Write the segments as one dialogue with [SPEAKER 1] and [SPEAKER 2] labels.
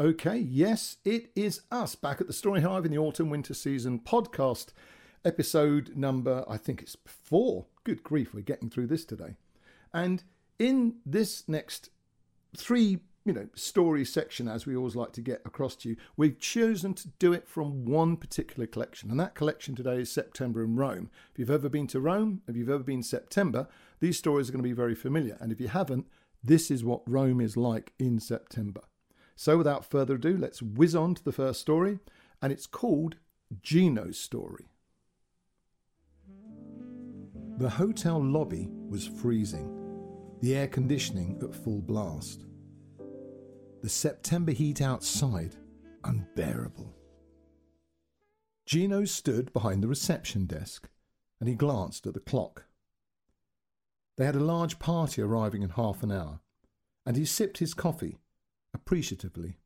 [SPEAKER 1] Okay, yes, it is us back at the Story Hive in the autumn winter season podcast, episode number, I think it's four. Good grief, we're getting through this today. And in this next three, you know, story section, as we always like to get across to you, we've chosen to do it from one particular collection. And that collection today is September in Rome. If you've ever been to Rome, if you've ever been September, these stories are going to be very familiar. And if you haven't, this is what Rome is like in September. So, without further ado, let's whiz on to the first story, and it's called Gino's Story. The hotel lobby was freezing, the air conditioning at full blast. The September heat outside unbearable. Gino stood behind the reception desk and he glanced at the clock. They had a large party arriving in half an hour, and he sipped his coffee appreciatively.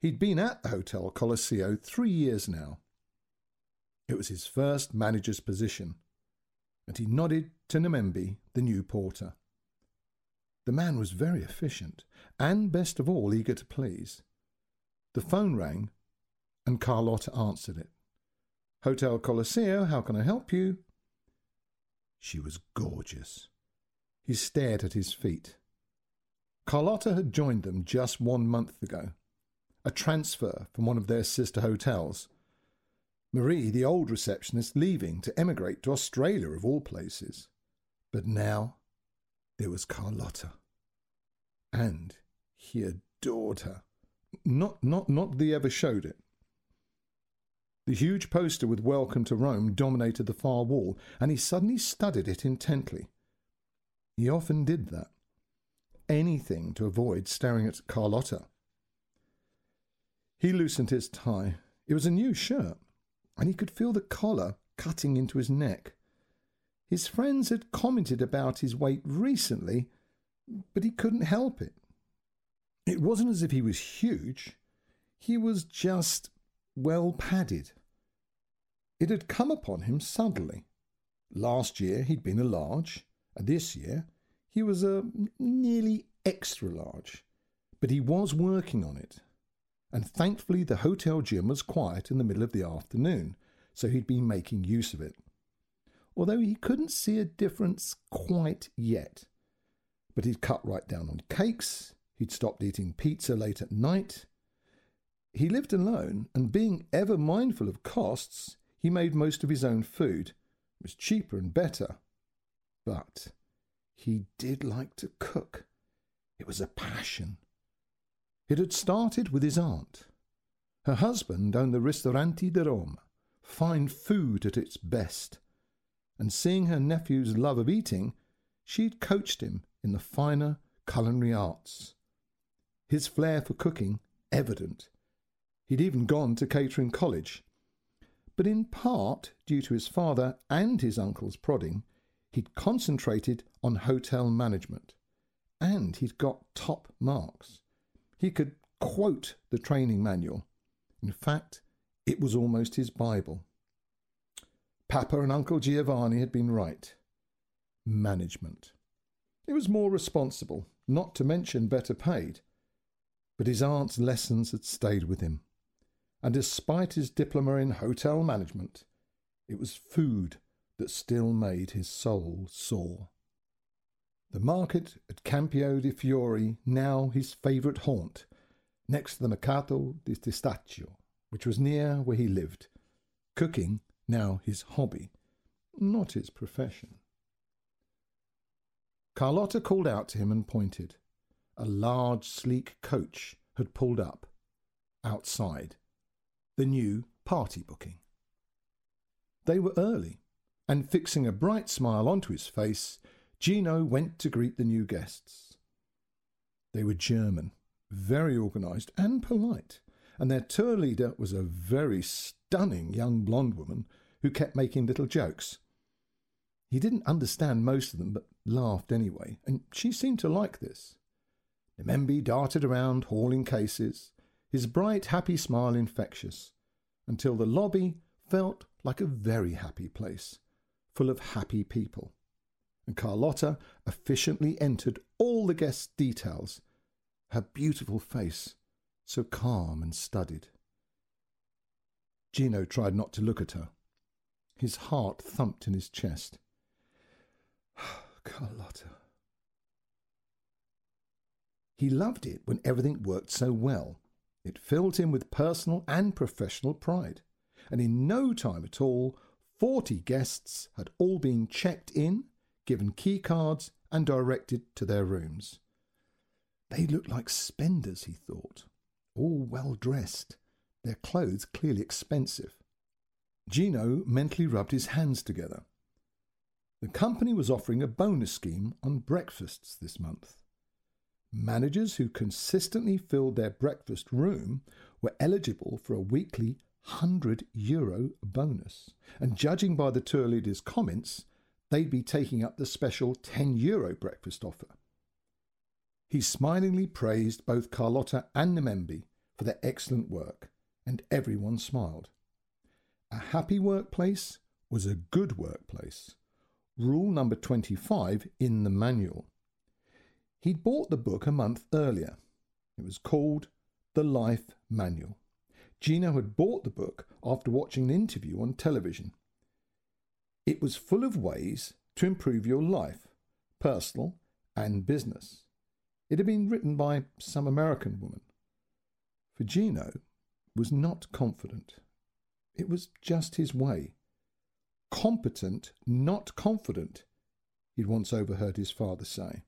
[SPEAKER 1] He'd been at the Hotel Colosseo three years now. It was his first manager's position, and he nodded to Namembi, the new porter. The man was very efficient, and best of all, eager to please. The phone rang, and Carlotta answered it. Hotel Colosseo, how can I help you? She was gorgeous. He stared at his feet. Carlotta had joined them just one month ago, a transfer from one of their sister hotels. Marie, the old receptionist, leaving to emigrate to Australia, of all places. But now there was Carlotta. And he adored her. Not, not, not that he ever showed it. The huge poster with Welcome to Rome dominated the far wall, and he suddenly studied it intently. He often did that anything to avoid staring at Carlotta. He loosened his tie. It was a new shirt, and he could feel the collar cutting into his neck. His friends had commented about his weight recently, but he couldn't help it. It wasn't as if he was huge, he was just well padded. It had come upon him suddenly. Last year he'd been a large, and this year he was a nearly extra large, but he was working on it. And thankfully, the hotel gym was quiet in the middle of the afternoon, so he'd been making use of it. Although he couldn't see a difference quite yet. But he'd cut right down on cakes, he'd stopped eating pizza late at night. He lived alone, and being ever mindful of costs, he made most of his own food. It was cheaper and better. But he did like to cook. It was a passion. It had started with his aunt. Her husband owned the Ristoranti di Roma, fine food at its best. And seeing her nephew's love of eating, she'd coached him in the finer culinary arts. His flair for cooking evident. He'd even gone to catering college. But in part due to his father and his uncle's prodding, He'd concentrated on hotel management and he'd got top marks. He could quote the training manual. In fact, it was almost his Bible. Papa and Uncle Giovanni had been right. Management. It was more responsible, not to mention better paid. But his aunt's lessons had stayed with him. And despite his diploma in hotel management, it was food that still made his soul soar. The market at Campo di Fiori, now his favourite haunt, next to the Mercato di Testaccio, which was near where he lived. Cooking, now his hobby, not his profession. Carlotta called out to him and pointed. A large, sleek coach had pulled up. Outside. The new party booking. They were early and fixing a bright smile onto his face, Gino went to greet the new guests. They were German, very organised and polite, and their tour leader was a very stunning young blonde woman who kept making little jokes. He didn't understand most of them, but laughed anyway, and she seemed to like this. Namembi darted around, hauling cases, his bright, happy smile infectious, until the lobby felt like a very happy place full of happy people. And Carlotta efficiently entered all the guests' details her beautiful face so calm and studied. Gino tried not to look at her. His heart thumped in his chest. Carlotta. He loved it when everything worked so well. It filled him with personal and professional pride. And in no time at all, forty guests had all been checked in, given key cards, and directed to their rooms. They looked like spenders, he thought, all well dressed, their clothes clearly expensive. Gino mentally rubbed his hands together. The company was offering a bonus scheme on breakfasts this month. Managers who consistently filled their breakfast room were eligible for a weekly 100 euro bonus. And judging by the tour leader's comments, they'd be taking up the special 10 euro breakfast offer. He smilingly praised both Carlotta and Nemembi for their excellent work, and everyone smiled. A happy workplace was a good workplace. Rule number 25 in the manual. He'd bought the book a month earlier. It was called The Life Manual. Gino had bought the book after watching an interview on television. It was full of ways to improve your life, personal and business. It had been written by some American woman. For Gino was not confident. It was just his way. Competent, not confident, he'd once overheard his father say.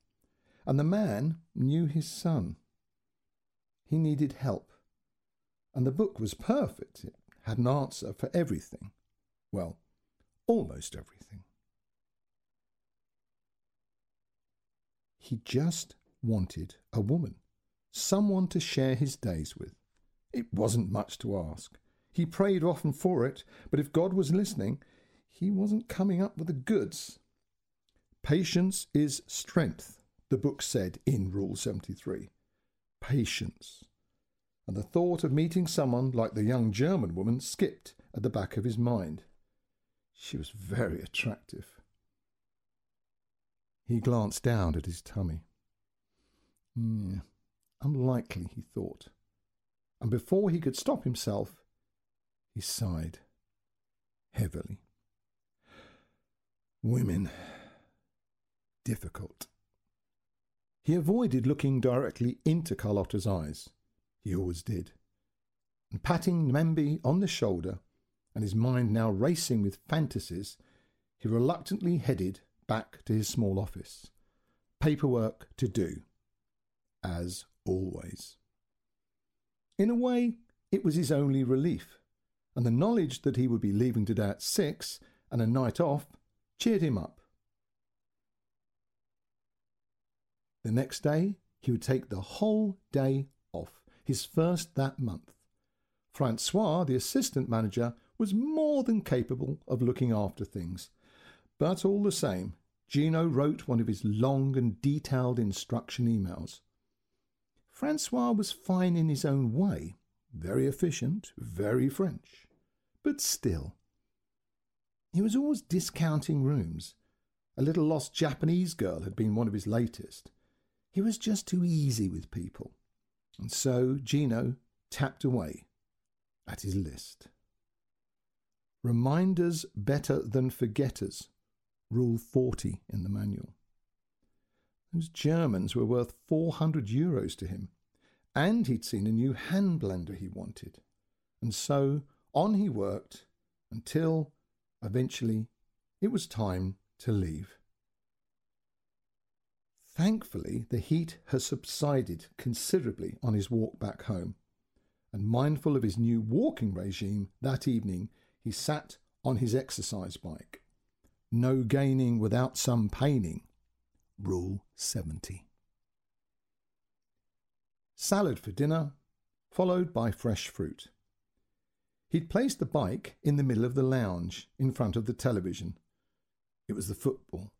[SPEAKER 1] And the man knew his son. He needed help. And the book was perfect. It had an answer for everything. Well, almost everything. He just wanted a woman, someone to share his days with. It wasn't much to ask. He prayed often for it, but if God was listening, he wasn't coming up with the goods. Patience is strength, the book said in Rule 73. Patience. And the thought of meeting someone like the young German woman skipped at the back of his mind. She was very attractive. He glanced down at his tummy. Mm, unlikely, he thought. And before he could stop himself, he sighed heavily. Women. Difficult. He avoided looking directly into Carlotta's eyes. He always did. And patting Nemembi on the shoulder, and his mind now racing with fantasies, he reluctantly headed back to his small office. Paperwork to do as always. In a way, it was his only relief, and the knowledge that he would be leaving today at six and a night off cheered him up. The next day, he would take the whole day off, his first that month. Francois, the assistant manager, was more than capable of looking after things. But all the same, Gino wrote one of his long and detailed instruction emails. Francois was fine in his own way, very efficient, very French. But still, he was always discounting rooms. A little lost Japanese girl had been one of his latest. He was just too easy with people. And so Gino tapped away at his list. Reminders better than forgetters, Rule 40 in the manual. Those Germans were worth 400 euros to him, and he'd seen a new hand blender he wanted. And so on he worked until eventually it was time to leave. Thankfully, the heat has subsided considerably on his walk back home, and mindful of his new walking regime that evening, he sat on his exercise bike. No gaining without some paining, Rule 70. Salad for dinner, followed by fresh fruit. He'd placed the bike in the middle of the lounge in front of the television. It was the football.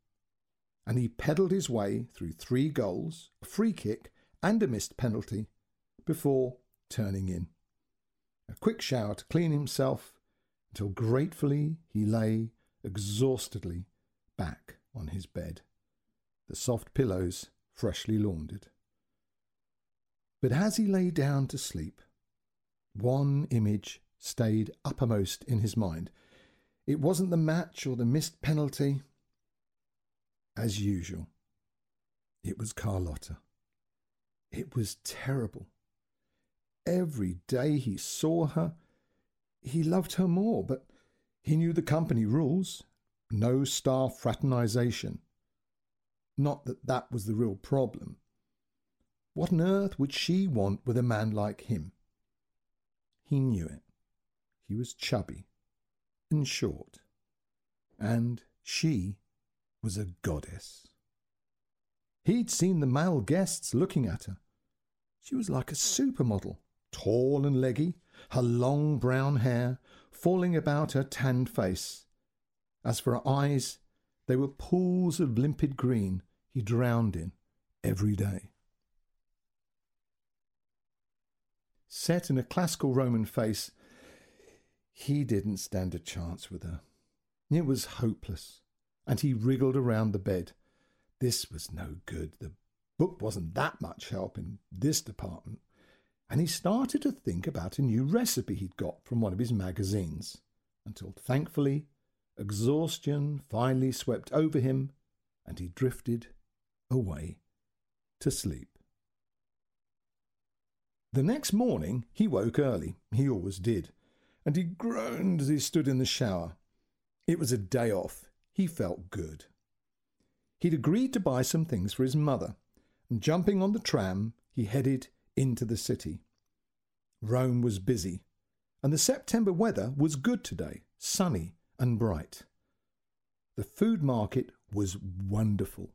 [SPEAKER 1] And he pedalled his way through three goals, a free kick, and a missed penalty before turning in. A quick shower to clean himself until gratefully he lay exhaustedly back on his bed the soft pillows freshly laundered. But as he lay down to sleep, one image stayed uppermost in his mind. It wasn't the match or the missed penalty. As usual, it was Carlotta. It was terrible. Every day he saw her, he loved her more, but he knew the company rules no staff fraternization. Not that that was the real problem. What on earth would she want with a man like him? He knew it. He was chubby and short, and she was a goddess. He'd seen the male guests looking at her. She was like a supermodel, tall and leggy, her long brown hair falling about her tanned face. As for her eyes, they were pools of limpid green he drowned in every day. Set in a classical Roman face, he didn't stand a chance with her. It was hopeless, and he wriggled around the bed. This was no good. The book wasn't that much help in this department, and he started to think about a new recipe he'd got from one of his magazines, until thankfully exhaustion finally swept over him, and he drifted away to sleep. The next morning he woke early, he always did, and he groaned as he stood in the shower. It was a day off. He felt good. He'd agreed to buy some things for his mother, and jumping on the tram, he headed into the city. Rome was busy, and the September weather was good today, sunny and bright. The food market was wonderful.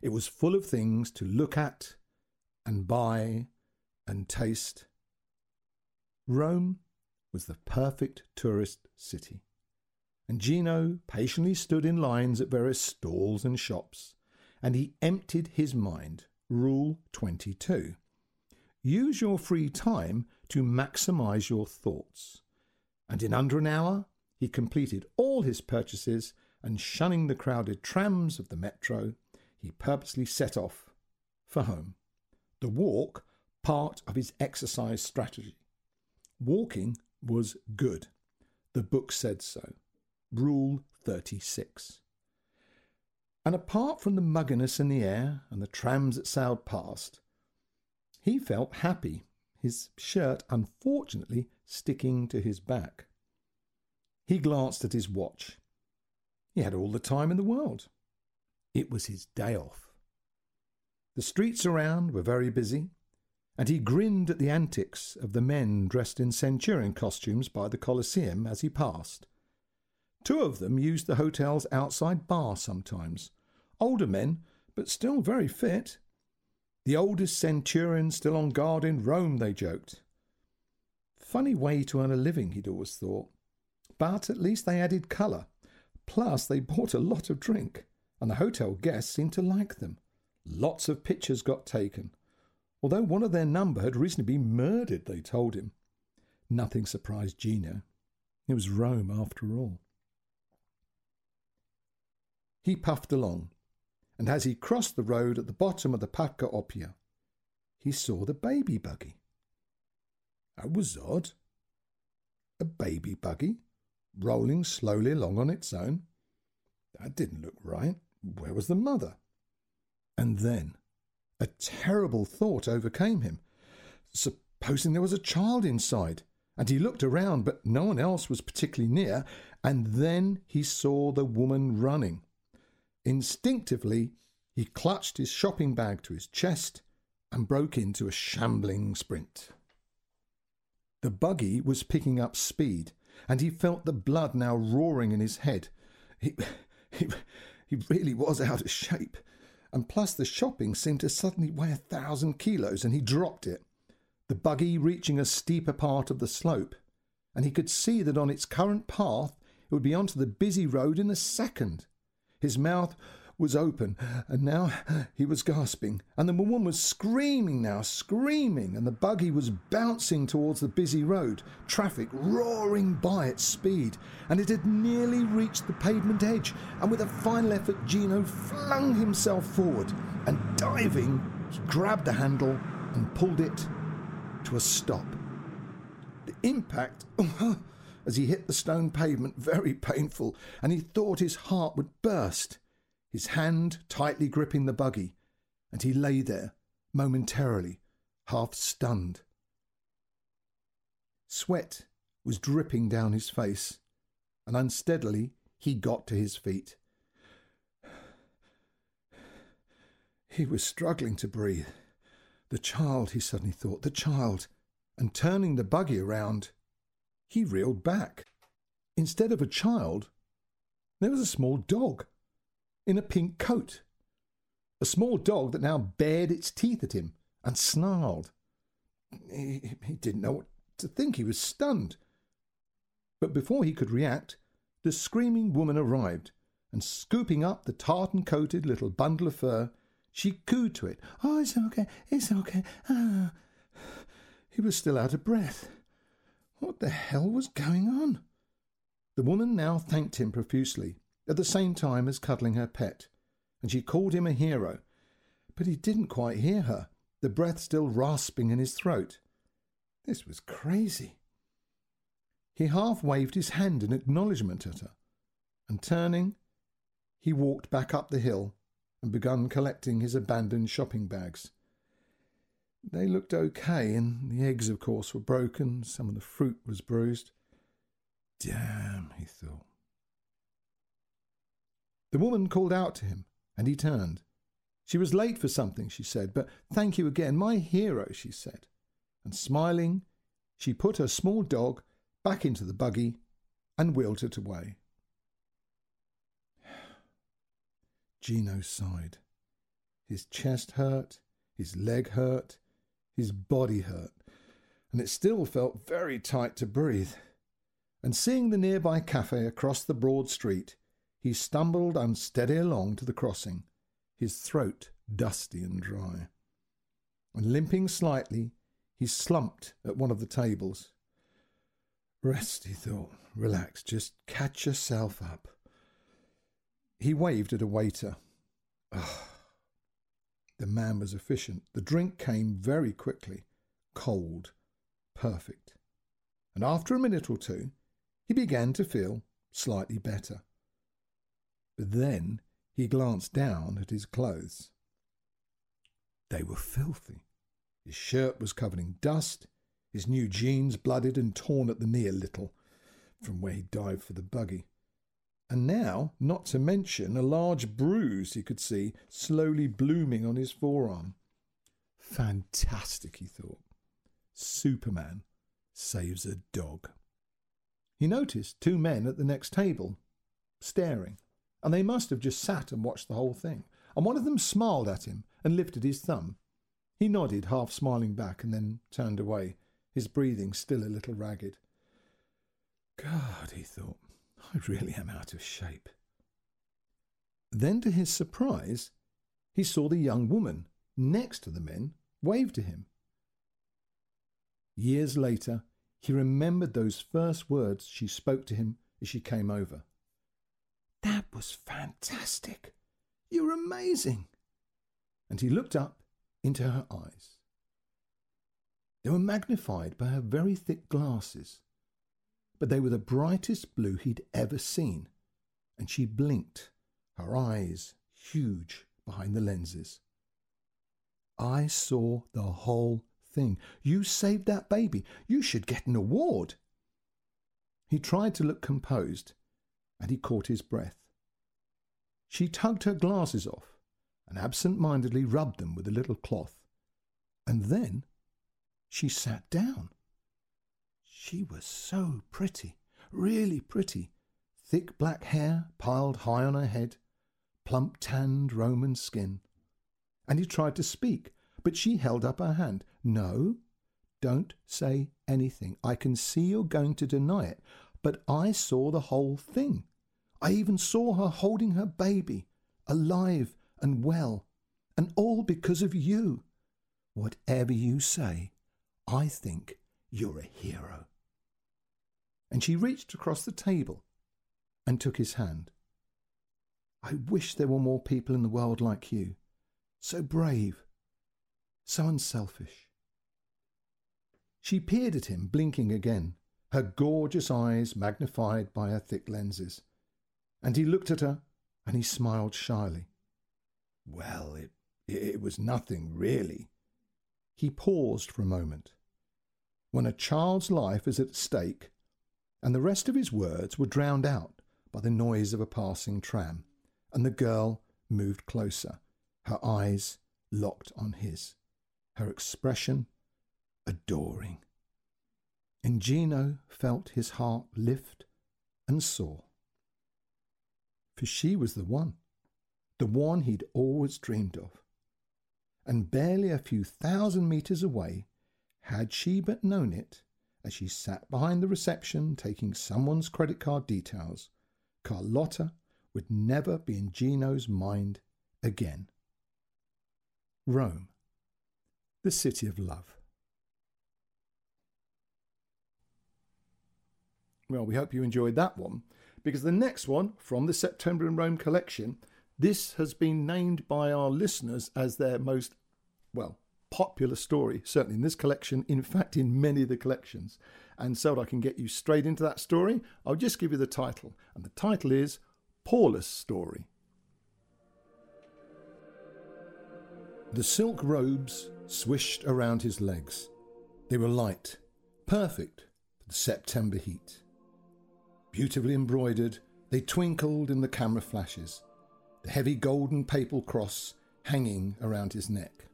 [SPEAKER 1] It was full of things to look at and buy and taste. Rome was the perfect tourist city, and Gino patiently stood in lines at various stalls and shops, and he emptied his mind. Rule 22 Use your free time to maximize your thoughts. And in under an hour, he completed all his purchases and, shunning the crowded trams of the metro, he purposely set off for home. The walk, part of his exercise strategy. Walking was good. The book said so. Rule 36. And apart from the mugginess in the air and the trams that sailed past, he felt happy, his shirt unfortunately sticking to his back. He glanced at his watch. He had all the time in the world. It was his day off. The streets around were very busy, and he grinned at the antics of the men dressed in centurion costumes by the Colosseum as he passed. Two of them used the hotel's outside bar sometimes. Older men, but still very fit. The oldest centurion still on guard in Rome, they joked. Funny way to earn a living, he'd always thought. But at least they added colour. Plus, they bought a lot of drink, and the hotel guests seemed to like them. Lots of pictures got taken, although one of their number had recently been murdered, they told him. Nothing surprised Gino. It was Rome, after all. He puffed along, and as he crossed the road at the bottom of the Parco Oppio, he saw the baby buggy. That was odd. A baby buggy? rolling slowly along on its own. That didn't look right. Where was the mother? And then a terrible thought overcame him. Supposing there was a child inside, and he looked around, but no one else was particularly near, and then he saw the woman running. Instinctively, he clutched his shopping bag to his chest and broke into a shambling sprint. The buggy was picking up speed, and he felt the blood now roaring in his head. He, he, he really was out of shape. And plus, the shopping seemed to suddenly weigh a thousand kilos, and he dropped it. The buggy reaching a steeper part of the slope, and he could see that on its current path it would be onto the busy road in a second. His mouth was open, and now he was gasping, and the woman was screaming now, screaming, and the buggy was bouncing towards the busy road, traffic roaring by at speed, and it had nearly reached the pavement edge, and with a final effort, Gino flung himself forward, and diving, he grabbed the handle and pulled it to a stop. The impact as he hit the stone pavement very painful, and he thought his heart would burst, his hand tightly gripping the buggy, and he lay there, momentarily, half stunned. Sweat was dripping down his face, and unsteadily he got to his feet. He was struggling to breathe. The child, he suddenly thought, the child. And turning the buggy around, he reeled back. Instead of a child, there was a small dog in a pink coat. A small dog that now bared its teeth at him and snarled. He, he didn't know what to think. He was stunned. But before he could react, the screaming woman arrived, and scooping up the tartan coated little bundle of fur, she cooed to it. Oh, it's okay, it's okay. Ah. He was still out of breath. What the hell was going on? The woman now thanked him profusely, at the same time as cuddling her pet, and she called him a hero. But he didn't quite hear her, the breath still rasping in his throat. This was crazy. He half waved his hand in acknowledgment at her, and turning, he walked back up the hill and begun collecting his abandoned shopping bags. They looked okay, and the eggs, of course, were broken. Some of the fruit was bruised. Damn, he thought. The woman called out to him, and he turned. She was late for something, she said, but thank you again, my hero, she said. And smiling, she put her small dog back into the buggy and wheeled it away. Gino sighed. His chest hurt, his leg hurt, his body hurt, and it still felt very tight to breathe. And seeing the nearby cafe across the broad street, he stumbled unsteady along to the crossing, his throat dusty and dry. And limping slightly, he slumped at one of the tables. Rest, he thought. Relax. Just catch yourself up. He waved at a waiter. Oh, the man was efficient. The drink came very quickly, cold, perfect. And after a minute or two, he began to feel slightly better. But then he glanced down at his clothes. They were filthy. His shirt was covered in dust, his new jeans blooded and torn at the knee a little, from where he dived for the buggy and now, not to mention a large bruise he could see slowly blooming on his forearm. Fantastic, he thought. Superman saves a dog. He noticed two men at the next table, staring, and they must have just sat and watched the whole thing. And one of them smiled at him and lifted his thumb. He nodded, half smiling back, and then turned away, his breathing still a little ragged. God, he thought, I really am out of shape. Then, to his surprise, he saw the young woman next to the men wave to him. Years later, he remembered those first words she spoke to him as she came over. That was fantastic. You're amazing. And he looked up into her eyes. They were magnified by her very thick glasses, but they were the brightest blue he'd ever seen, and she blinked, her eyes huge behind the lenses. I saw the whole thing. You saved that baby. You should get an award. He tried to look composed, and he caught his breath. She tugged her glasses off and absent mindedly rubbed them with a little cloth, and then she sat down. She was so pretty, really pretty. Thick black hair piled high on her head, plump tanned Roman skin. And he tried to speak, but she held up her hand. No, don't say anything. I can see you're going to deny it, but I saw the whole thing. I even saw her holding her baby, alive and well, and all because of you. Whatever you say, I think you're a hero. And she reached across the table and took his hand. I wish there were more people in the world like you, so brave, so unselfish. She peered at him, blinking again, her gorgeous eyes magnified by her thick lenses. And he looked at her, and he smiled shyly. Well, it, it was nothing really. He paused for a moment. When a child's life is at stake, and the rest of his words were drowned out by the noise of a passing tram, and the girl moved closer, her eyes locked on his, her expression adoring. And Gino felt his heart lift and soar. For she was the one, the one he'd always dreamed of. And barely a few thousand metres away, had she but known it, as she sat behind the reception taking someone's credit card details, Carlotta would never be in Gino's mind again. Rome, the city of love. Well, we hope you enjoyed that one because the next one from the September in Rome collection, this has been named by our listeners as their most, well, popular story, certainly in this collection, in fact, in many of the collections. And so I can get you straight into that story, I'll just give you the title. And the title is Paulus Story. The silk robes swished around his legs. They were light, perfect for the September heat. Beautifully embroidered, they twinkled in the camera flashes, the heavy golden papal cross hanging around his neck.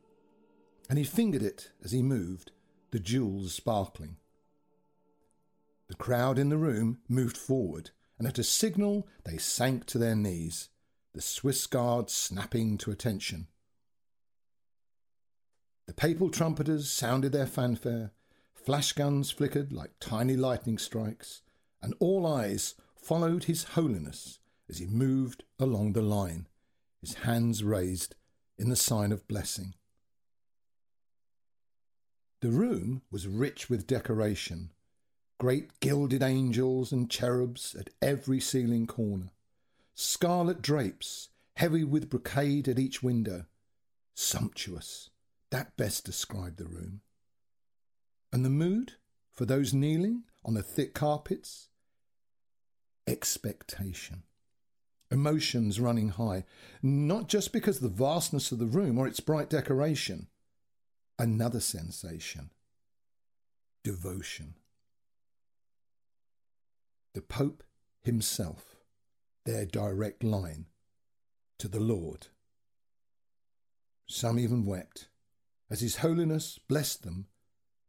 [SPEAKER 1] And he fingered it as he moved, the jewels sparkling. The crowd in the room moved forward, and at a signal they sank to their knees, the Swiss guards snapping to attention. The papal trumpeters sounded their fanfare, flash guns flickered like tiny lightning strikes, and all eyes followed His Holiness as he moved along the line, his hands raised in the sign of blessing. The room was rich with decoration, great gilded angels and cherubs at every ceiling corner, scarlet drapes, heavy with brocade at each window, sumptuous, that best described the room. And the mood for those kneeling on the thick carpets expectation. Emotions running high, not just because of the vastness of the room or its bright decoration. Another sensation devotion. The Pope himself, their direct line to the Lord. Some even wept as His Holiness blessed them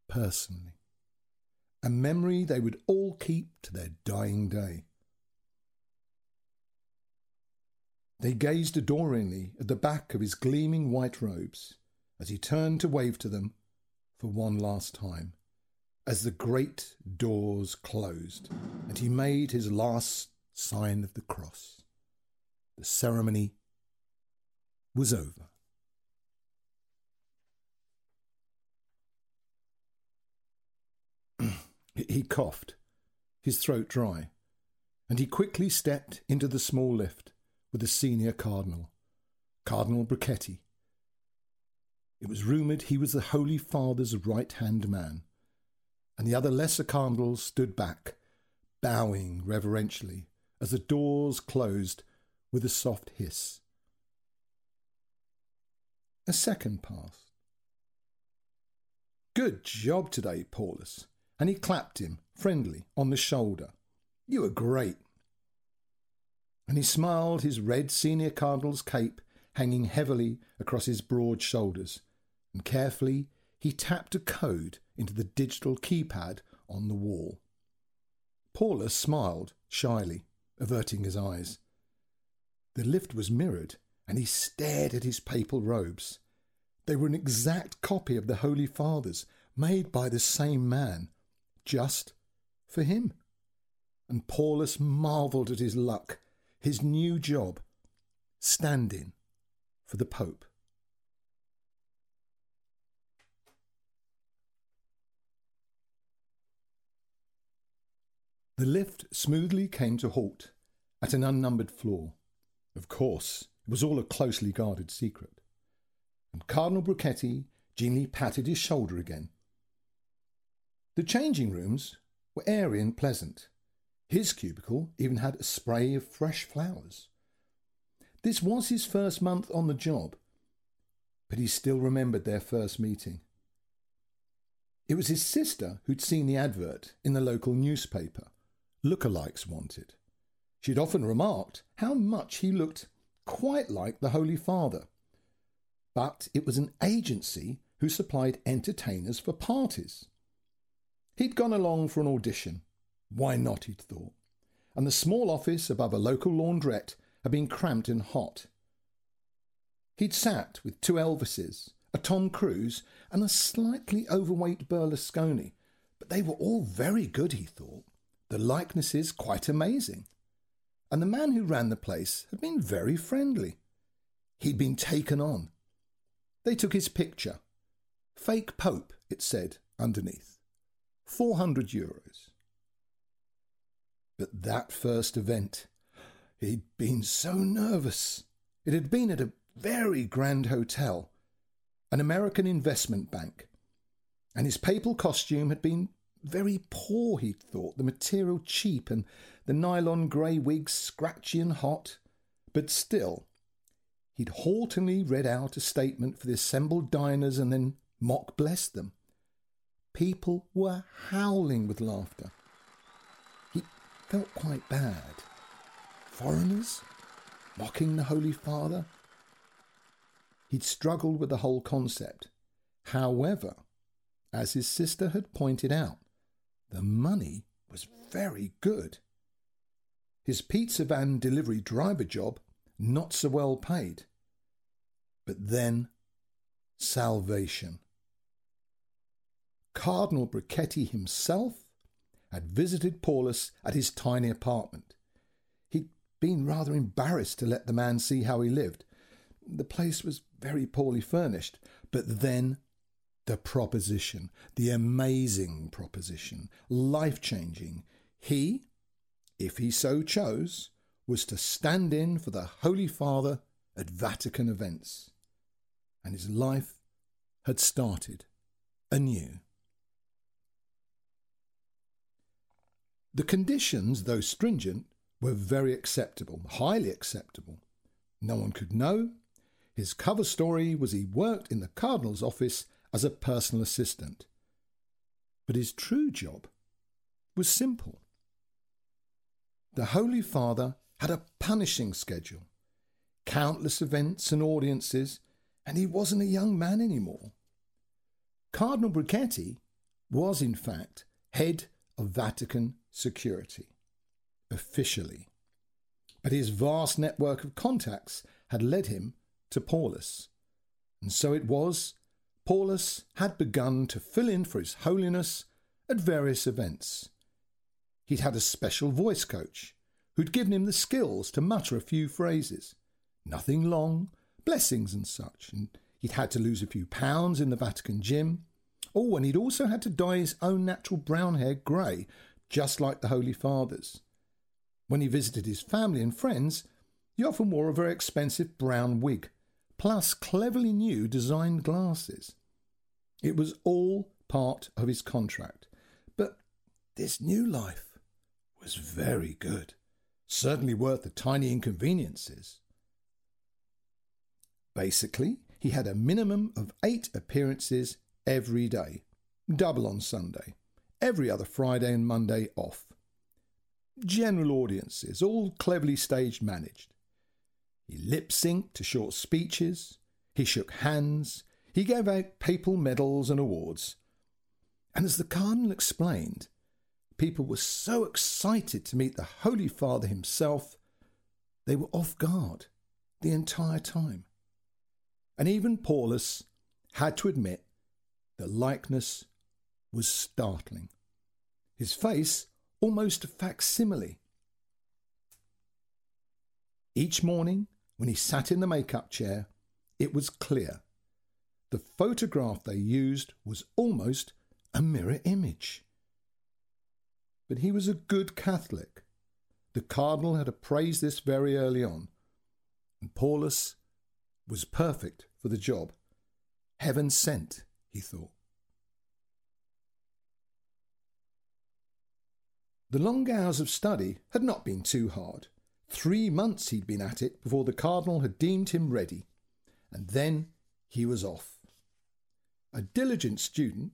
[SPEAKER 1] personally, a memory they would all keep to their dying day. They gazed adoringly at the back of his gleaming white robes as he turned to wave to them for one last time, as the great doors closed and he made his last sign of the cross. The ceremony was over. he coughed, his throat dry, and he quickly stepped into the small lift with the senior cardinal, Cardinal Brachetti. It was rumoured he was the Holy Father's right hand man, and the other lesser cardinals stood back, bowing reverentially as the doors closed with a soft hiss. A second passed. Good job today, Paulus. And he clapped him, friendly, on the shoulder. You were great and he smiled his red senior cardinal's cape hanging heavily across his broad shoulders, and carefully he tapped a code into the digital keypad on the wall. Paulus smiled shyly, averting his eyes. The lift was mirrored, and he stared at his papal robes. They were an exact copy of the Holy Father's, made by the same man, just for him. And Paulus marvelled at his luck his new job stand in for the Pope. The lift smoothly came to halt at an unnumbered floor. Of course, it was all a closely guarded secret. And Cardinal Brachetti gently patted his shoulder again. The changing rooms were airy and pleasant. His cubicle even had a spray of fresh flowers. This was his first month on the job, but he still remembered their first meeting. It was his sister who'd seen the advert in the local newspaper. Lookalikes wanted. She'd often remarked how much he looked quite like the Holy Father. But it was an agency who supplied entertainers for parties. He'd gone along for an audition. Why not, he'd thought. And the small office above a local laundrette had been cramped and hot. He'd sat with two Elvises, a Tom Cruise, and a slightly overweight Berlusconi, but they were all very good, he thought. The likenesses quite amazing. And the man who ran the place had been very friendly. He'd been taken on. They took his picture. Fake Pope, it said underneath. 400 euros. But that first event, he'd been so nervous. It had been at a very grand hotel, an American investment bank, and his papal costume had been very poor, he'd thought, the material cheap and the nylon grey wig scratchy and hot. But still, he'd haughtily read out a statement for the assembled diners and then mock blessed them. People were howling with laughter. He felt quite bad. Foreigners? Mocking the Holy Father? He'd struggled with the whole concept. However, as his sister had pointed out, the money was very good. His pizza van delivery driver job, not so well paid. But then, salvation. Cardinal Brachetti himself had visited Paulus at his tiny apartment. Been rather embarrassed to let the man see how he lived. The place was very poorly furnished, but then the proposition, the amazing proposition, life changing. He, if he so chose, was to stand in for the Holy Father at Vatican events. And his life had started anew. The conditions, though stringent, were very acceptable, highly acceptable. No one could know. His cover story was he worked in the Cardinal's office as a personal assistant. But his true job was simple. The Holy Father had a punishing schedule, countless events and audiences, and he wasn't a young man anymore. Cardinal Brachetti was, in fact, head of Vatican security, officially. But his vast network of contacts had led him to Paulus. And so it was, Paulus had begun to fill in for His Holiness at various events. He'd had a special voice coach who'd given him the skills to mutter a few phrases. Nothing long, blessings and such, and he'd had to lose a few pounds in the Vatican gym. Oh, and he'd also had to dye his own natural brown hair grey, just like the Holy Fathers. When he visited his family and friends, he often wore a very expensive brown wig, plus cleverly new designed glasses. It was all part of his contract. But this new life was very good, certainly worth the tiny inconveniences. Basically, he had a minimum of eight appearances every day, double on Sunday, every other Friday and Monday off. General audiences, all cleverly stage managed. He lip synced to short speeches, he shook hands, he gave out papal medals and awards. And as the Cardinal explained, people were so excited to meet the Holy Father himself, they were off guard the entire time. And even Paulus had to admit the likeness was startling. His face almost a facsimile. Each morning, when he sat in the make-up chair, it was clear. The photograph they used was almost a mirror image. But he was a good Catholic. The Cardinal had appraised this very early on, and Paulus was perfect for the job. Heaven sent, he thought. The long hours of study had not been too hard. Three months he'd been at it before the Cardinal had deemed him ready, and then he was off. A diligent student,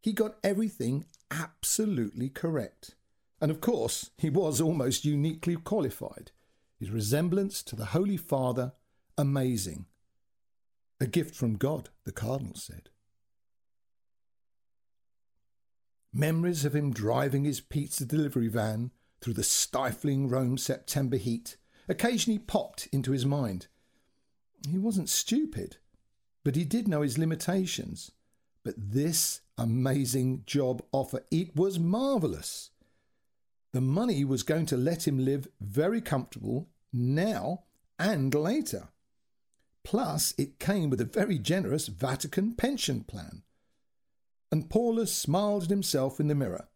[SPEAKER 1] he got everything absolutely correct. And of course, he was almost uniquely qualified. His resemblance to the Holy Father, amazing. A gift from God, the Cardinal said. Memories of him driving his pizza delivery van through the stifling Rome September heat occasionally popped into his mind. He wasn't stupid, but he did know his limitations. But this amazing job offer, it was marvellous. The money was going to let him live very comfortable now and later. Plus, it came with a very generous Vatican pension plan. And Paulus smiled at himself in the mirror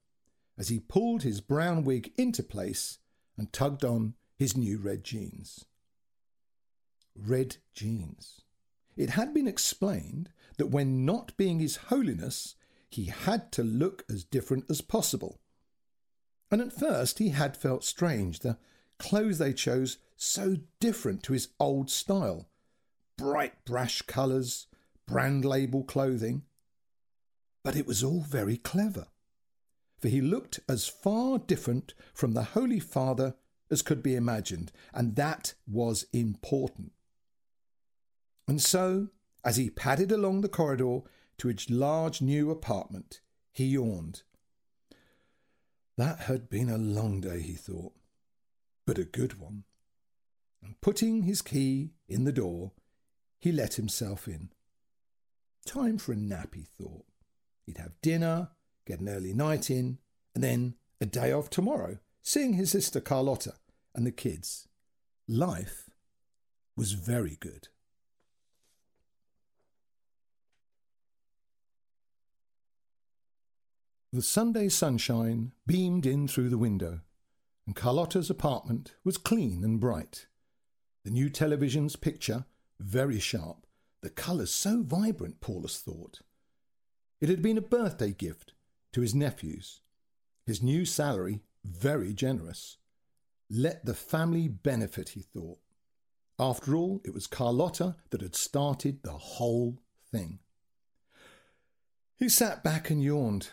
[SPEAKER 1] as he pulled his brown wig into place and tugged on his new red jeans. Red jeans. It had been explained that when not being His Holiness, he had to look as different as possible. And at first he had felt strange, the clothes they chose so different to his old style bright brash colours, brand label clothing. But it was all very clever, for he looked as far different from the Holy Father as could be imagined, and that was important. And so, as he padded along the corridor to his large new apartment, he yawned. That had been a long day, he thought, but a good one. And putting his key in the door, he let himself in. Time for a nap, he thought. He'd have dinner, get an early night in, and then a day off tomorrow, seeing his sister Carlotta and the kids. Life was very good. The Sunday sunshine beamed in through the window, and Carlotta's apartment was clean and bright. The new television's picture very sharp, the colours so vibrant, Paulus thought. It had been a birthday gift to his nephews. His new salary very generous. Let the family benefit, he thought. After all, it was Carlotta that had started the whole thing. He sat back and yawned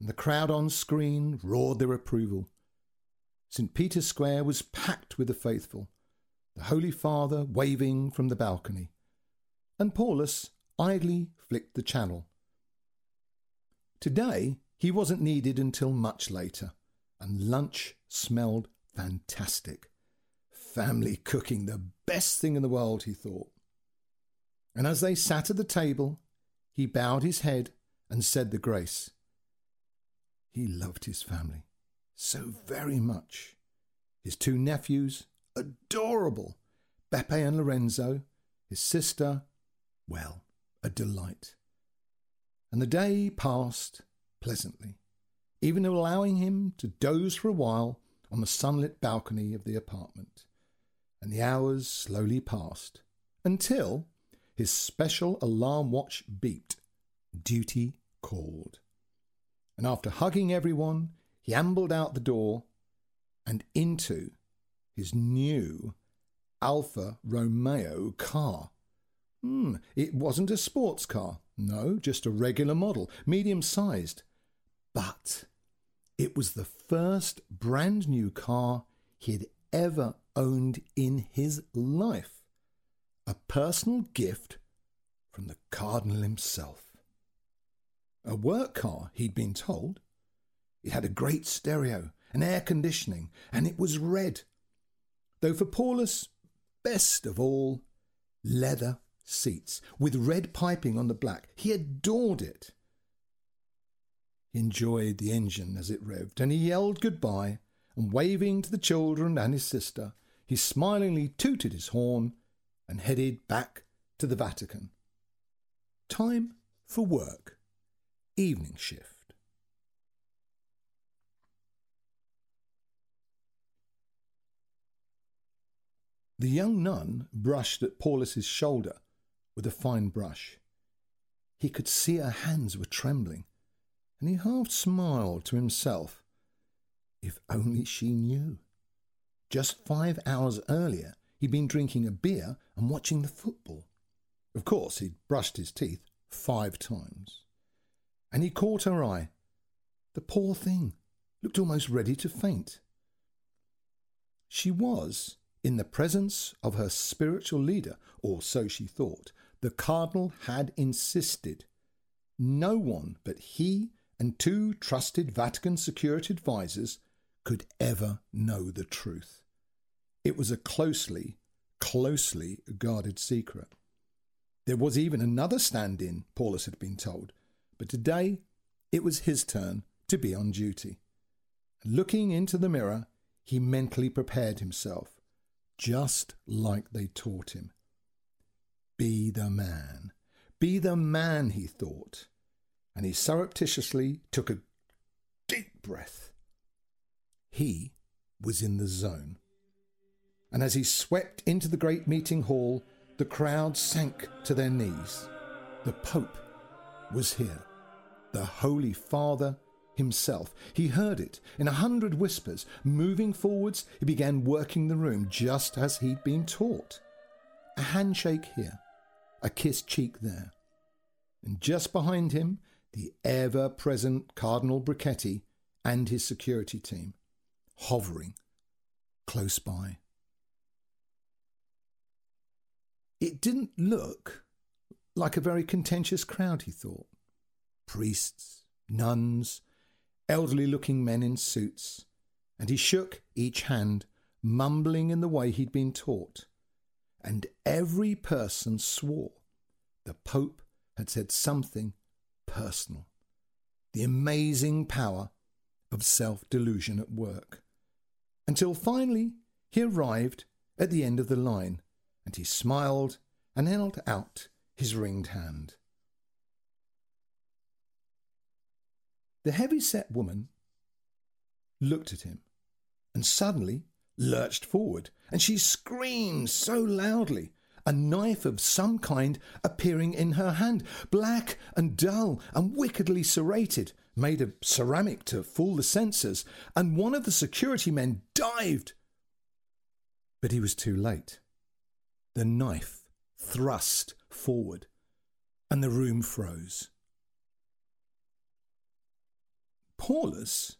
[SPEAKER 1] and the crowd on screen roared their approval. St. Peter's Square was packed with the faithful, the Holy Father waving from the balcony, and Paulus idly flicked the channel. Today he wasn't needed until much later, and lunch smelled fantastic. Family cooking, the best thing in the world, he thought. And as they sat at the table, he bowed his head and said the grace. He loved his family so very much. His two nephews, adorable, Beppe and Lorenzo, his sister, well, a delight. And the day passed pleasantly, even allowing him to doze for a while on the sunlit balcony of the apartment. And the hours slowly passed until his special alarm watch beeped. Duty called and after hugging everyone, he ambled out the door and into his new Alfa Romeo car. Hmm, it wasn't a sports car, no, just a regular model, medium sized. But it was the first brand new car he had ever owned in his life. A personal gift from the Cardinal himself. A work car, he'd been told. It had a great stereo and air conditioning, and it was red. Though for Paulus, best of all, leather seats with red piping on the black. He adored it. He enjoyed the engine as it revved, and he yelled goodbye, and waving to the children and his sister, he smilingly tooted his horn and headed back to the Vatican. Time for work evening shift. The young nun brushed at Paulus's shoulder with a fine brush. He could see her hands were trembling, and he half smiled to himself. If only she knew. Just five hours earlier, he'd been drinking a beer and watching the football. Of course, he'd brushed his teeth five times. And he caught her eye. The poor thing looked almost ready to faint. She was in the presence of her spiritual leader, or so she thought. The cardinal had insisted no one but he and two trusted Vatican security advisers could ever know the truth. It was a closely, closely guarded secret. There was even another stand in, Paulus had been told, but today it was his turn to be on duty. Looking into the mirror, he mentally prepared himself, just like they taught him. Be the man. Be the man, he thought, and he surreptitiously took a deep breath. He was in the zone. And as he swept into the great meeting hall, the crowd sank to their knees. The Pope was here, the Holy Father himself. He heard it in a hundred whispers. Moving forwards, he began working the room just as he'd been taught. A handshake here, a kiss cheek there. And just behind him, the ever present Cardinal Brachetti and his security team, hovering close by. It didn't look like a very contentious crowd, he thought. Priests, nuns, elderly looking men in suits, and he shook each hand, mumbling in the way he'd been taught. And every person swore the Pope had said something personal. The amazing power of self delusion at work. Until finally he arrived at the end of the line, and he smiled and held out his ringed hand. The heavy set woman looked at him and suddenly lurched forward, and she screamed so loudly a knife of some kind appearing in her hand, black and dull and wickedly serrated, made of ceramic to fool the senses, and one of the security men dived. But he was too late. The knife thrust forward, and the room froze. Paulus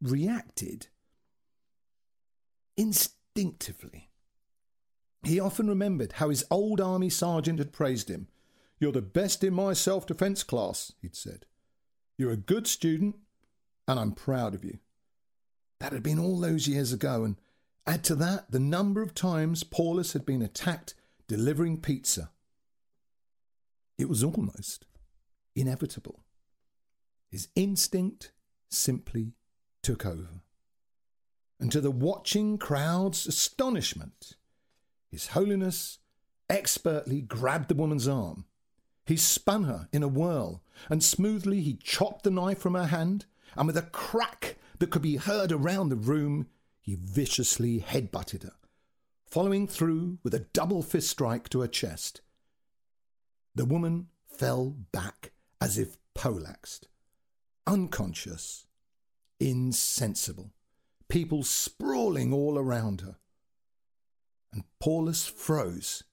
[SPEAKER 1] reacted instinctively. He often remembered how his old army sergeant had praised him. You're the best in my self defence class, he'd said. You're a good student, and I'm proud of you. That had been all those years ago, and add to that the number of times Paulus had been attacked delivering pizza. It was almost inevitable. His instinct simply took over. And to the watching crowd's astonishment, his Holiness expertly grabbed the woman's arm. He spun her in a whirl, and smoothly he chopped the knife from her hand, and with a crack that could be heard around the room, he viciously head-butted her, following through with a double fist strike to her chest. The woman fell back as if poleaxed, unconscious, insensible, people sprawling all around her and Paulus froze,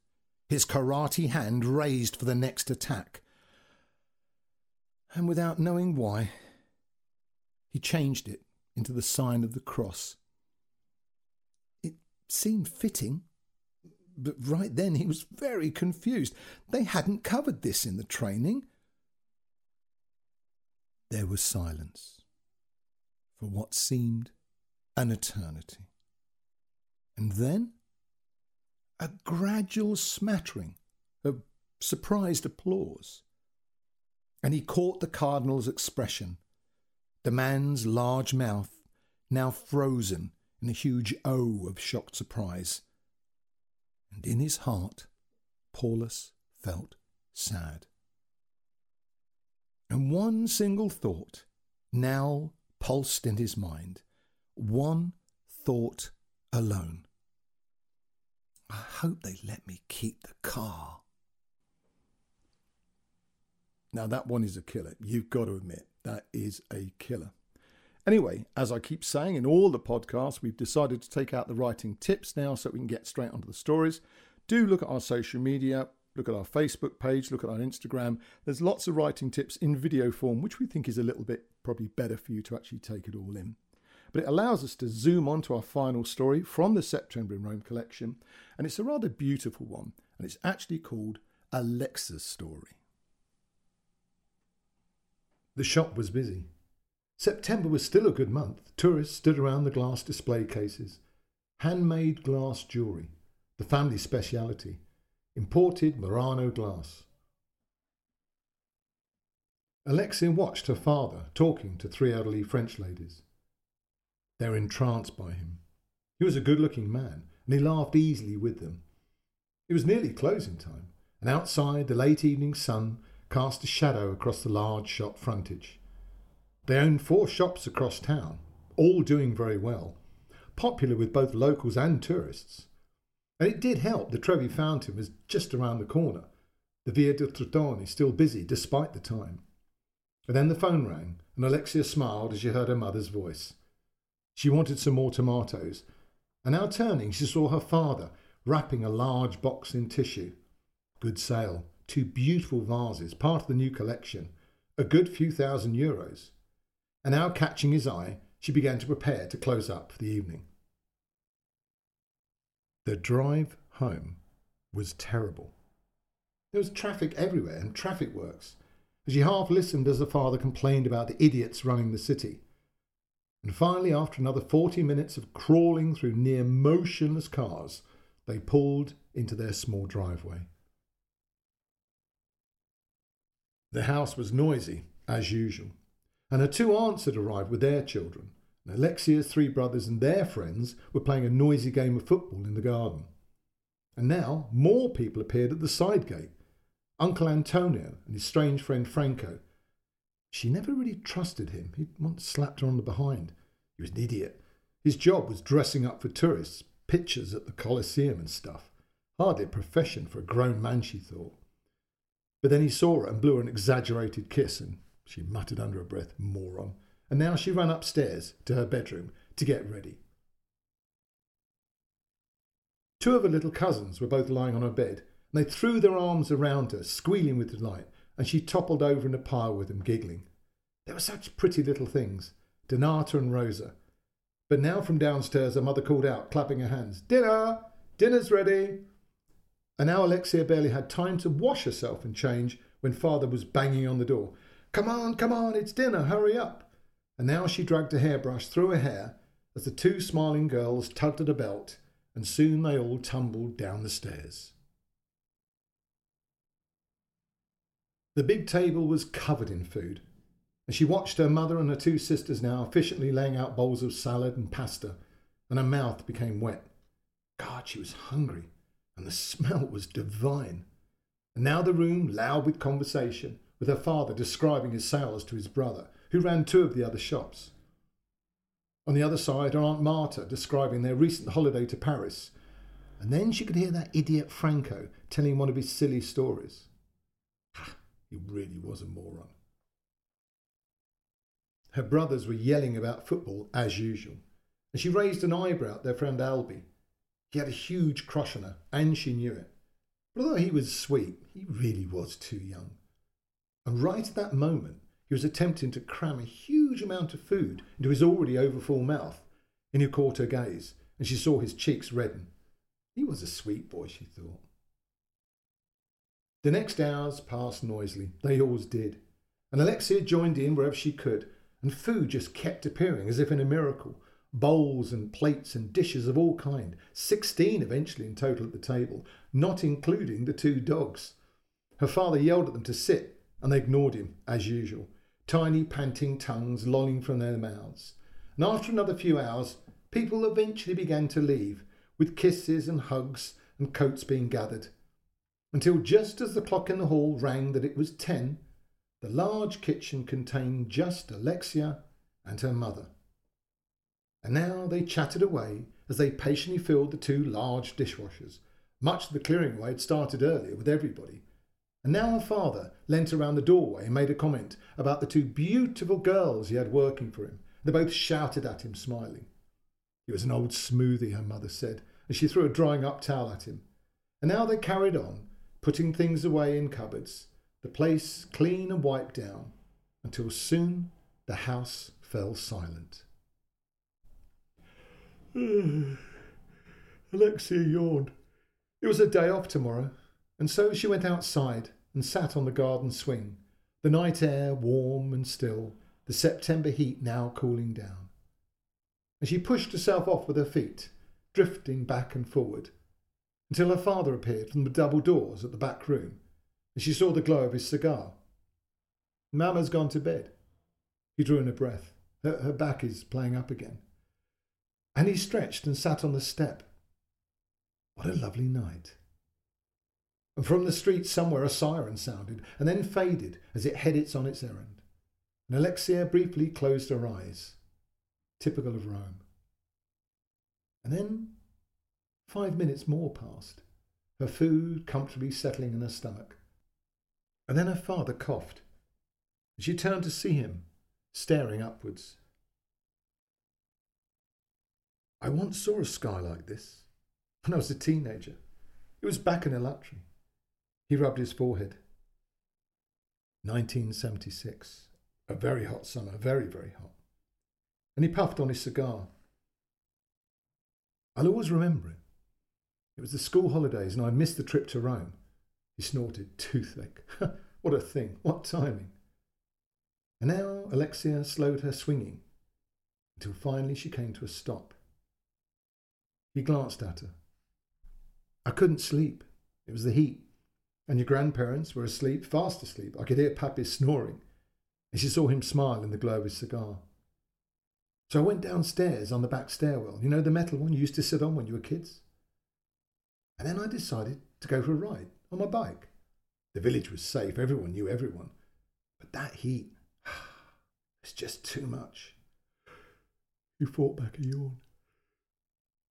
[SPEAKER 1] his karate hand raised for the next attack. And without knowing why, he changed it into the sign of the cross. It seemed fitting, but right then he was very confused. They hadn't covered this in the training. There was silence for what seemed an eternity. And then a gradual smattering of surprised applause. And he caught the cardinal's expression, the man's large mouth now frozen in a huge O of shocked surprise. And in his heart, Paulus felt sad. And one single thought now pulsed in his mind, one thought alone. I hope they let me keep the car. Now, that one is a killer. You've got to admit, that is a killer. Anyway, as I keep saying in all the podcasts, we've decided to take out the writing tips now so we can get straight onto the stories. Do look at our social media, look at our Facebook page, look at our Instagram. There's lots of writing tips in video form, which we think is a little bit probably better for you to actually take it all in. But it allows us to zoom on to our final story from the September in Rome collection, and it's a rather beautiful one, and it's actually called Alexia's Story. The shop was busy. September was still a good month. Tourists stood around the glass display cases. Handmade glass jewellery, the family speciality, imported Murano glass. Alexia watched her father talking to three elderly French ladies. They were entranced by him. He was a good looking man, and he laughed easily with them. It was nearly closing time, and outside the late evening sun cast a shadow across the large shop frontage. They owned four shops across town, all doing very well, popular with both locals and tourists. And it did help the Trevi Fountain was just around the corner, the Via del Tritone still busy despite the time. And then the phone rang, and Alexia smiled as she heard her mother's voice. She wanted some more tomatoes, and now turning, she saw her father wrapping a large box in tissue. Good sale, two beautiful vases, part of the new collection, a good few thousand euros. And now catching his eye, she began to prepare to close up for the evening. The drive home was terrible. There was traffic everywhere and traffic works. She half listened as the father complained about the idiots running the city. And finally, after another 40 minutes of crawling through near motionless cars, they pulled into their small driveway. The house was noisy, as usual, and her two aunts had arrived with their children. And Alexia's three brothers and their friends were playing a noisy game of football in the garden. And now more people appeared at the side gate Uncle Antonio and his strange friend Franco, she never really trusted him. He'd once slapped her on the behind. He was an idiot. His job was dressing up for tourists, pictures at the Colosseum and stuff. Hardly a profession for a grown man, she thought. But then he saw her and blew her an exaggerated kiss, and she muttered under her breath, moron. And now she ran upstairs to her bedroom to get ready. Two of her little cousins were both lying on her bed, and they threw their arms around her, squealing with delight and she toppled over in a pile with them, giggling. They were such pretty little things, Donata and Rosa. But now from downstairs her mother called out, clapping her hands, Dinner! Dinner's ready! And now Alexia barely had time to wash herself and change when father was banging on the door. Come on, come on, it's dinner, hurry up! And now she dragged a hairbrush through her hair as the two smiling girls tugged at a belt, and soon they all tumbled down the stairs. The big table was covered in food, and she watched her mother and her two sisters now efficiently laying out bowls of salad and pasta, and her mouth became wet. God, she was hungry, and the smell was divine. And now the room loud with conversation, with her father describing his sales to his brother, who ran two of the other shops. On the other side, her Aunt Marta describing their recent holiday to Paris. And then she could hear that idiot Franco telling one of his silly stories. He really was a moron. Her brothers were yelling about football as usual, and she raised an eyebrow at their friend Albie. He had a huge crush on her, and she knew it. But although he was sweet, he really was too young. And right at that moment, he was attempting to cram a huge amount of food into his already overfull mouth, and he caught her gaze, and she saw his cheeks redden. He was a sweet boy, she thought. The next hours passed noisily. They always did. And Alexia joined in wherever she could, and food just kept appearing as if in a miracle. Bowls and plates and dishes of all kind, sixteen eventually in total at the table, not including the two dogs. Her father yelled at them to sit, and they ignored him, as usual, tiny panting tongues lolling from their mouths. And after another few hours, people eventually began to leave, with kisses and hugs and coats being gathered until just as the clock in the hall rang that it was ten, the large kitchen contained just Alexia and her mother. And now they chatted away as they patiently filled the two large dishwashers. Much of the clearing away had started earlier with everybody. And now her father leant around the doorway and made a comment about the two beautiful girls he had working for him. They both shouted at him, smiling. He was an old smoothie, her mother said, and she threw a drying up towel at him. And now they carried on, putting things away in cupboards, the place clean and wiped down, until soon the house fell silent. Alexia yawned. It was a day off tomorrow, and so she went outside and sat on the garden swing, the night air warm and still, the September heat now cooling down. And she pushed herself off with her feet, drifting back and forward, until her father appeared from the double doors at the back room, and she saw the glow of his cigar. Mamma's gone to bed. He drew in a breath. Her, her back is playing up again. And he stretched and sat on the step. What a lovely night. And from the street somewhere a siren sounded and then faded as it headed on its errand. And Alexia briefly closed her eyes. Typical of Rome. And then five minutes more passed, her food comfortably settling in her stomach. And then her father coughed. She turned to see him, staring upwards. I once saw a sky like this when I was a teenager. It was back in Alatri. He rubbed his forehead. 1976. A very hot summer, very, very hot. And he puffed on his cigar. I'll always remember it. It was the school holidays and I missed the trip to Rome. He snorted, toothache. what a thing, what timing. And now Alexia slowed her swinging until finally she came to a stop. He glanced at her. I couldn't sleep. It was the heat. And your grandparents were asleep, fast asleep. I could hear Pappy snoring. And she saw him smile in the glow of his cigar. So I went downstairs on the back stairwell, you know, the metal one you used to sit on when you were kids. And then I decided to go for a ride on my bike. The village was safe, everyone knew everyone. But that heat was just too much. He fought back a yawn.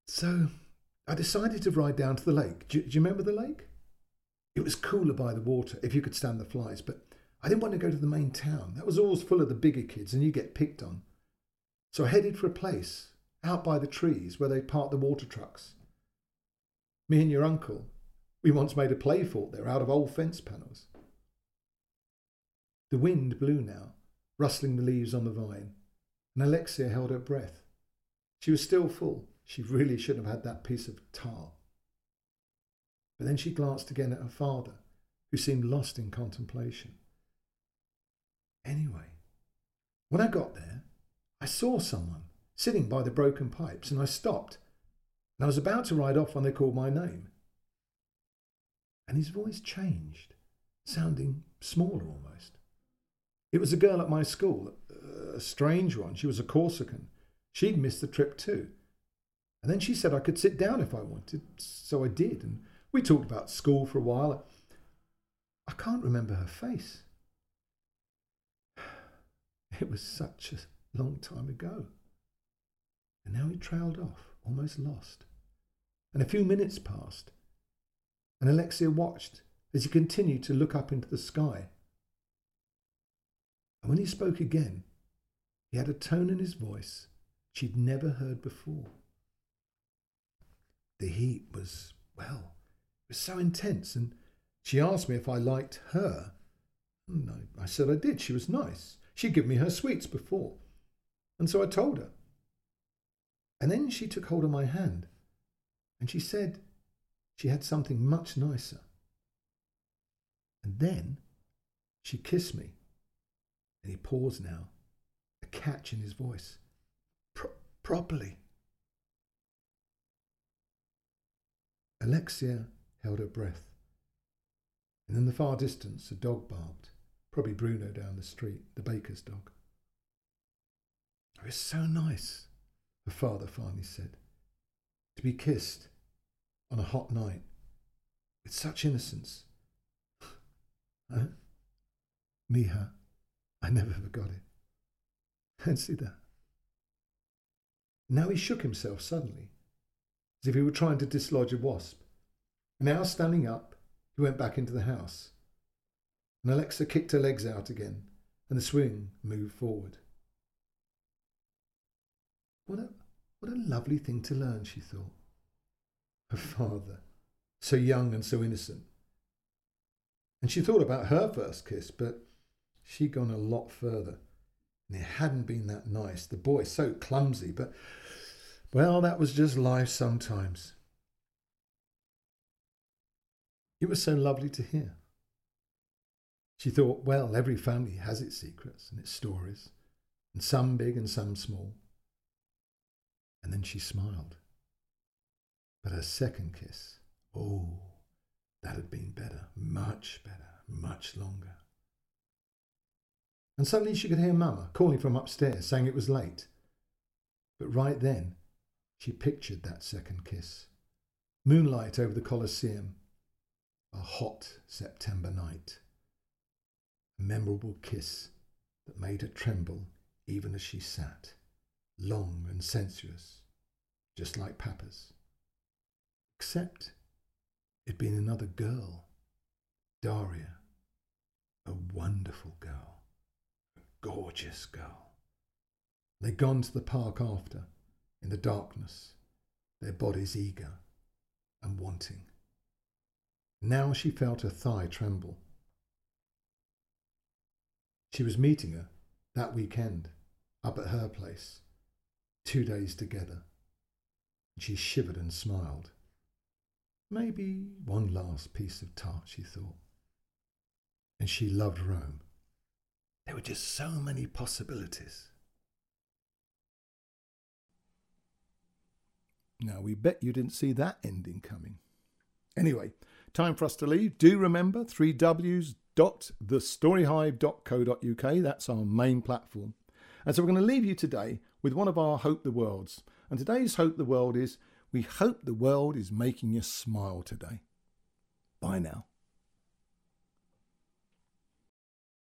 [SPEAKER 1] So I decided to ride down to the lake. Do, do you remember the lake? It was cooler by the water if you could stand the flies, but I didn't want to go to the main town. That was always full of the bigger kids and you get picked on. So I headed for a place out by the trees where they park the water trucks. Me and your uncle, we once made a play fort there out of old fence panels. The wind blew now, rustling the leaves on the vine, and Alexia held her breath. She was still full. She really shouldn't have had that piece of tar. But then she glanced again at her father, who seemed lost in contemplation. Anyway, when I got there, I saw someone sitting by the broken pipes and I stopped. And I was about to ride off when they called my name. And his voice changed, sounding smaller almost. It was a girl at my school, a strange one. She was a Corsican. She'd missed the trip too. And then she said I could sit down if I wanted, so I did. And we talked about school for a while. I can't remember her face. It was such a long time ago. And now he trailed off, almost lost. And a few minutes passed, and Alexia watched as he continued to look up into the sky. And when he spoke again, he had a tone in his voice she'd never heard before. The heat was, well, it was so intense, and she asked me if I liked her. And I, I said I did. She was nice. She'd given me her sweets before. And so I told her. And then she took hold of my hand, and she said she had something much nicer. And then she kissed me. And he paused now, a catch in his voice. Pro- properly. Alexia held her breath. And in the far distance, a dog barked, probably Bruno down the street, the baker's dog. Oh, it was so nice, her father finally said, to be kissed on a hot night with such innocence. huh? Miha, I never forgot it. Fancy that. Now he shook himself suddenly as if he were trying to dislodge a wasp. Now standing up, he went back into the house. And Alexia kicked her legs out again, and the swing moved forward. What a, what a lovely thing to learn, she thought. Her father, so young and so innocent. And she thought about her first kiss, but she'd gone a lot further. And it hadn't been that nice. The boy, so clumsy, but well, that was just life sometimes. It was so lovely to hear. She thought, well, every family has its secrets and its stories, and some big and some small. And then she smiled. But her second kiss, oh, that had been better, much better, much longer. And suddenly she could hear Mamma calling from upstairs, saying it was late. But right then, she pictured that second kiss. Moonlight over the Colosseum, a hot September night. A memorable kiss that made her tremble even as she sat, long and sensuous, just like Papa's. Except it'd been another girl, Daria, a wonderful girl, a gorgeous girl. They'd gone to the park after, in the darkness, their bodies eager and wanting. Now she felt her thigh tremble. She was meeting her that weekend up at her place, two days together. She shivered and smiled. Maybe one last piece of tart, she thought. And she loved Rome. There were just so many possibilities. Now, we bet you didn't see that ending coming. Anyway, time for us to leave. Do remember three W's dot thestoryhive.co.uk. That's our main platform. And so we're going to leave you today with one of our Hope the Worlds. And today's Hope the World is We hope the world is making you smile today. Bye now.